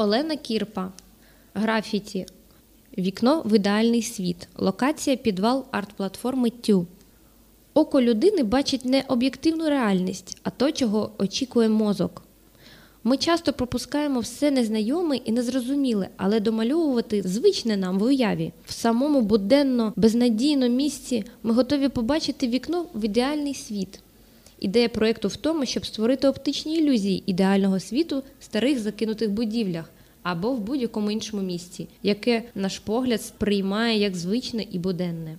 Олена Кірпа. Графіті. Вікно в ідеальний світ. Локація підвал арт-платформи Тю. Око людини бачить не об'єктивну реальність, а то, чого очікує мозок. Ми часто пропускаємо все незнайоме і незрозуміле, але домальовувати звичне нам в уяві. В самому буденно безнадійному місці ми готові побачити вікно в ідеальний світ. Ідея проєкту в тому, щоб створити оптичні ілюзії ідеального світу в старих закинутих будівлях або в будь-якому іншому місці, яке наш погляд сприймає як звичне і буденне.